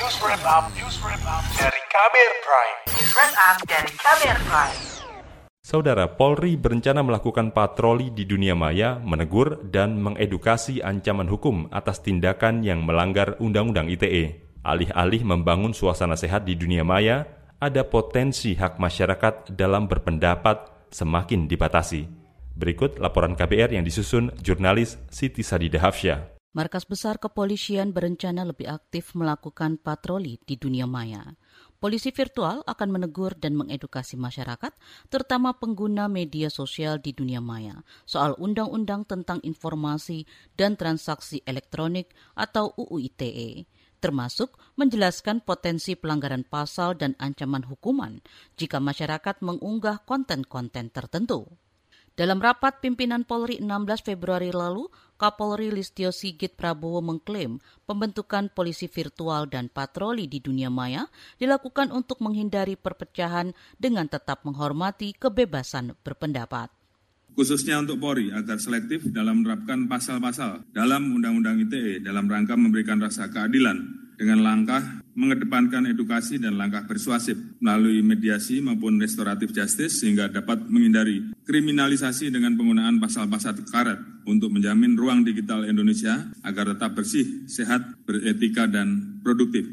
News Wrap Up, News Wrap Up dari Kamer Prime. News Wrap Up dari Kamer Prime. Saudara Polri berencana melakukan patroli di dunia maya, menegur dan mengedukasi ancaman hukum atas tindakan yang melanggar Undang-Undang ITE. Alih-alih membangun suasana sehat di dunia maya, ada potensi hak masyarakat dalam berpendapat semakin dibatasi. Berikut laporan KBR yang disusun jurnalis Siti Sadida Hafsyah. Markas Besar Kepolisian berencana lebih aktif melakukan patroli di dunia maya. Polisi virtual akan menegur dan mengedukasi masyarakat, terutama pengguna media sosial di dunia maya, soal undang-undang tentang informasi dan transaksi elektronik atau UU ITE, termasuk menjelaskan potensi pelanggaran pasal dan ancaman hukuman jika masyarakat mengunggah konten-konten tertentu. Dalam rapat pimpinan Polri 16 Februari lalu, Kapolri Listio Sigit Prabowo mengklaim pembentukan polisi virtual dan patroli di dunia maya dilakukan untuk menghindari perpecahan dengan tetap menghormati kebebasan berpendapat. Khususnya untuk Polri agar selektif dalam menerapkan pasal-pasal dalam Undang-Undang ITE dalam rangka memberikan rasa keadilan dengan langkah mengedepankan edukasi dan langkah persuasif melalui mediasi maupun restoratif justice sehingga dapat menghindari kriminalisasi dengan penggunaan pasal-pasal karet untuk menjamin ruang digital Indonesia agar tetap bersih, sehat, beretika, dan produktif.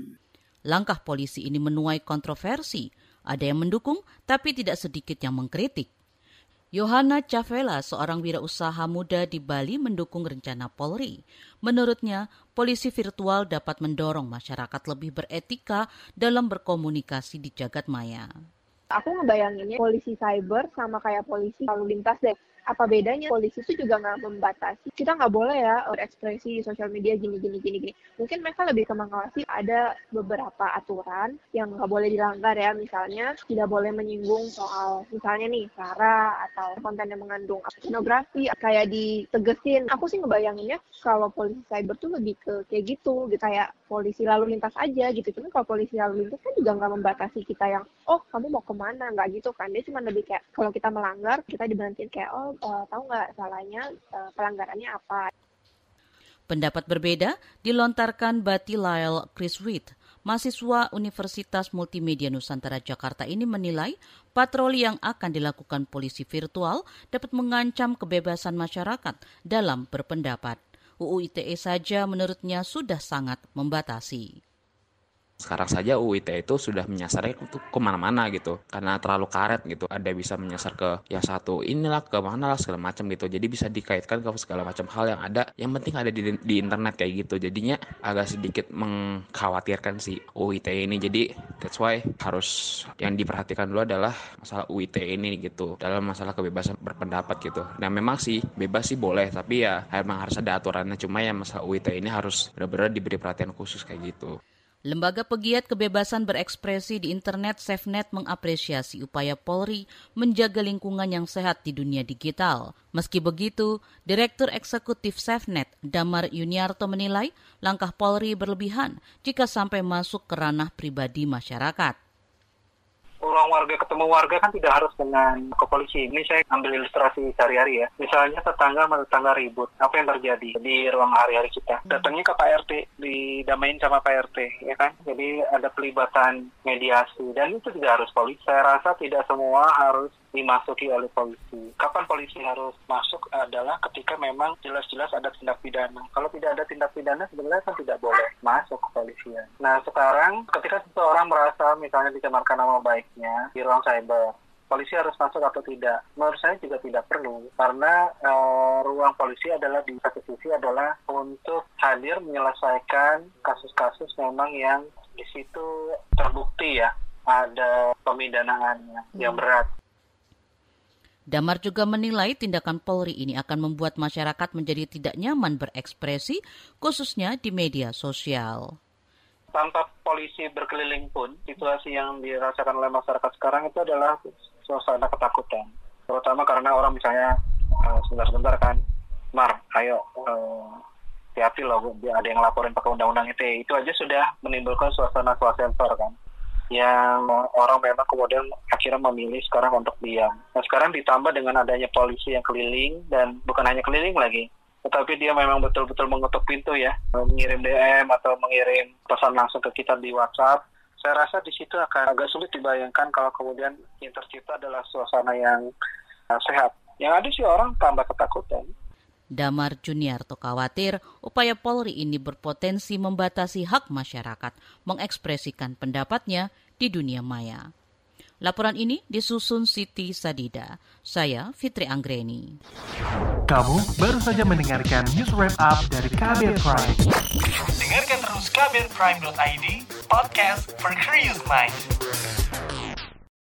Langkah polisi ini menuai kontroversi. Ada yang mendukung, tapi tidak sedikit yang mengkritik. Yohana Cavela, seorang wirausaha muda di Bali mendukung rencana Polri. Menurutnya, polisi virtual dapat mendorong masyarakat lebih beretika dalam berkomunikasi di jagat maya. Aku ngebayanginnya polisi cyber sama kayak polisi lalu lintas deh apa bedanya? Polisi itu juga nggak membatasi. Kita nggak boleh ya berekspresi di sosial media gini gini gini gini. Mungkin mereka lebih ke mengawasi ada beberapa aturan yang nggak boleh dilanggar ya. Misalnya tidak boleh menyinggung soal misalnya nih sara atau konten yang mengandung pornografi kayak ditegesin. Aku sih ngebayanginnya kalau polisi cyber tuh lebih ke kayak gitu gitu kayak polisi lalu lintas aja gitu cuman kalau polisi lalu lintas kan juga nggak membatasi kita yang oh kamu mau ke mana nggak gitu kan dia cuma lebih kayak kalau kita melanggar kita diberhentiin kayak oh uh, tahu nggak salahnya uh, pelanggarannya apa. Pendapat berbeda dilontarkan Batilael Chriswit, mahasiswa Universitas Multimedia Nusantara Jakarta ini menilai patroli yang akan dilakukan polisi virtual dapat mengancam kebebasan masyarakat dalam berpendapat. UU ITE saja menurutnya sudah sangat membatasi sekarang saja UU ITE itu sudah menyasarnya itu ke mana-mana gitu karena terlalu karet gitu. Ada bisa menyasar ke yang satu inilah ke mana lah segala macam gitu. Jadi bisa dikaitkan ke segala macam hal yang ada. Yang penting ada di, di internet kayak gitu. Jadinya agak sedikit mengkhawatirkan si UU ITE ini. Jadi that's why harus yang diperhatikan dulu adalah masalah UU ITE ini gitu. Dalam masalah kebebasan berpendapat gitu. Nah memang sih bebas sih boleh tapi ya emang harus ada aturannya. Cuma ya masalah UU ITE ini harus benar-benar diberi perhatian khusus kayak gitu Lembaga Pegiat Kebebasan Berekspresi di Internet SafeNet mengapresiasi upaya Polri menjaga lingkungan yang sehat di dunia digital. Meski begitu, Direktur Eksekutif SafeNet Damar Yuniarto menilai langkah Polri berlebihan jika sampai masuk ke ranah pribadi masyarakat ruang warga ketemu warga kan tidak harus dengan kepolisi. Ini saya ambil ilustrasi sehari-hari ya. Misalnya tetangga sama tetangga ribut, apa yang terjadi di ruang hari-hari kita? Datangnya ke Pak RT, didamain sama Pak RT, ya kan? Jadi ada pelibatan mediasi dan itu tidak harus polisi. Saya rasa tidak semua harus dimasuki oleh polisi. Kapan polisi harus masuk adalah ketika memang jelas-jelas ada tindak pidana. Kalau tidak ada tindak pidana sebenarnya kan tidak boleh masuk ke polisian. Nah sekarang ketika seseorang merasa misalnya dicemarkan nama baiknya di ruang cyber, polisi harus masuk atau tidak? Menurut saya juga tidak perlu karena e, ruang polisi adalah di satu sisi adalah untuk hadir menyelesaikan kasus-kasus memang yang di situ terbukti ya ada pemidanaan yang hmm. berat. Damar juga menilai tindakan Polri ini akan membuat masyarakat menjadi tidak nyaman berekspresi, khususnya di media sosial. Tanpa polisi berkeliling pun, situasi yang dirasakan oleh masyarakat sekarang itu adalah suasana ketakutan. Terutama karena orang misalnya uh, sebentar-sebentar kan, Mar, ayo uh, hati-hati loh, ada yang laporin pakai undang-undang itu. Itu aja sudah menimbulkan suasana-suasana sensor kan yang orang memang kemudian akhirnya memilih sekarang untuk diam. Nah sekarang ditambah dengan adanya polisi yang keliling dan bukan hanya keliling lagi, tetapi dia memang betul-betul mengetuk pintu ya, mengirim DM atau mengirim pesan langsung ke kita di WhatsApp. Saya rasa di situ akan agak sulit dibayangkan kalau kemudian yang tercipta adalah suasana yang uh, sehat. Yang ada sih orang tambah ketakutan. Damar Juniarto khawatir upaya Polri ini berpotensi membatasi hak masyarakat mengekspresikan pendapatnya di dunia maya. Laporan ini disusun Siti Sadida. Saya Fitri Anggreni. Kamu baru saja mendengarkan news wrap up dari Kabel Prime. Dengarkan terus kabelprime.id, podcast for curious mind.